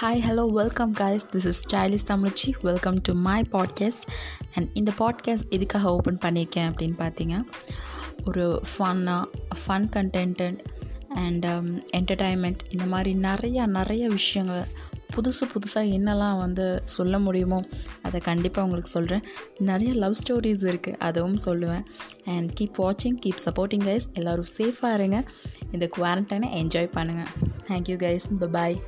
Hi hello welcome guys this is stylish Tamizhachi welcome to my podcast and இந்த podcast எதுக்காக open பண்ணியிருக்கேன் அப்படின்னு பார்த்தீங்க ஒரு ஃபன்னாக ஃபன் கண்டென்ட் அண்ட் என்டர்டைன்மெண்ட் இந்த மாதிரி நிறையா நிறைய விஷயங்கள் புதுசு புதுசாக என்னெல்லாம் வந்து சொல்ல முடியுமோ அதை கண்டிப்பாக உங்களுக்கு சொல்கிறேன் நிறைய லவ் ஸ்டோரிஸ் இருக்குது அதுவும் சொல்லுவேன். அண்ட் கீப் வாட்சிங் கீப் சப்போர்ட்டிங் கைஸ் எல்லோரும் சேஃபாக இருங்க. இந்த குவாரண்டைனை என்ஜாய் பண்ணுங்கள் தேங்க்யூ கைஸ் பாய்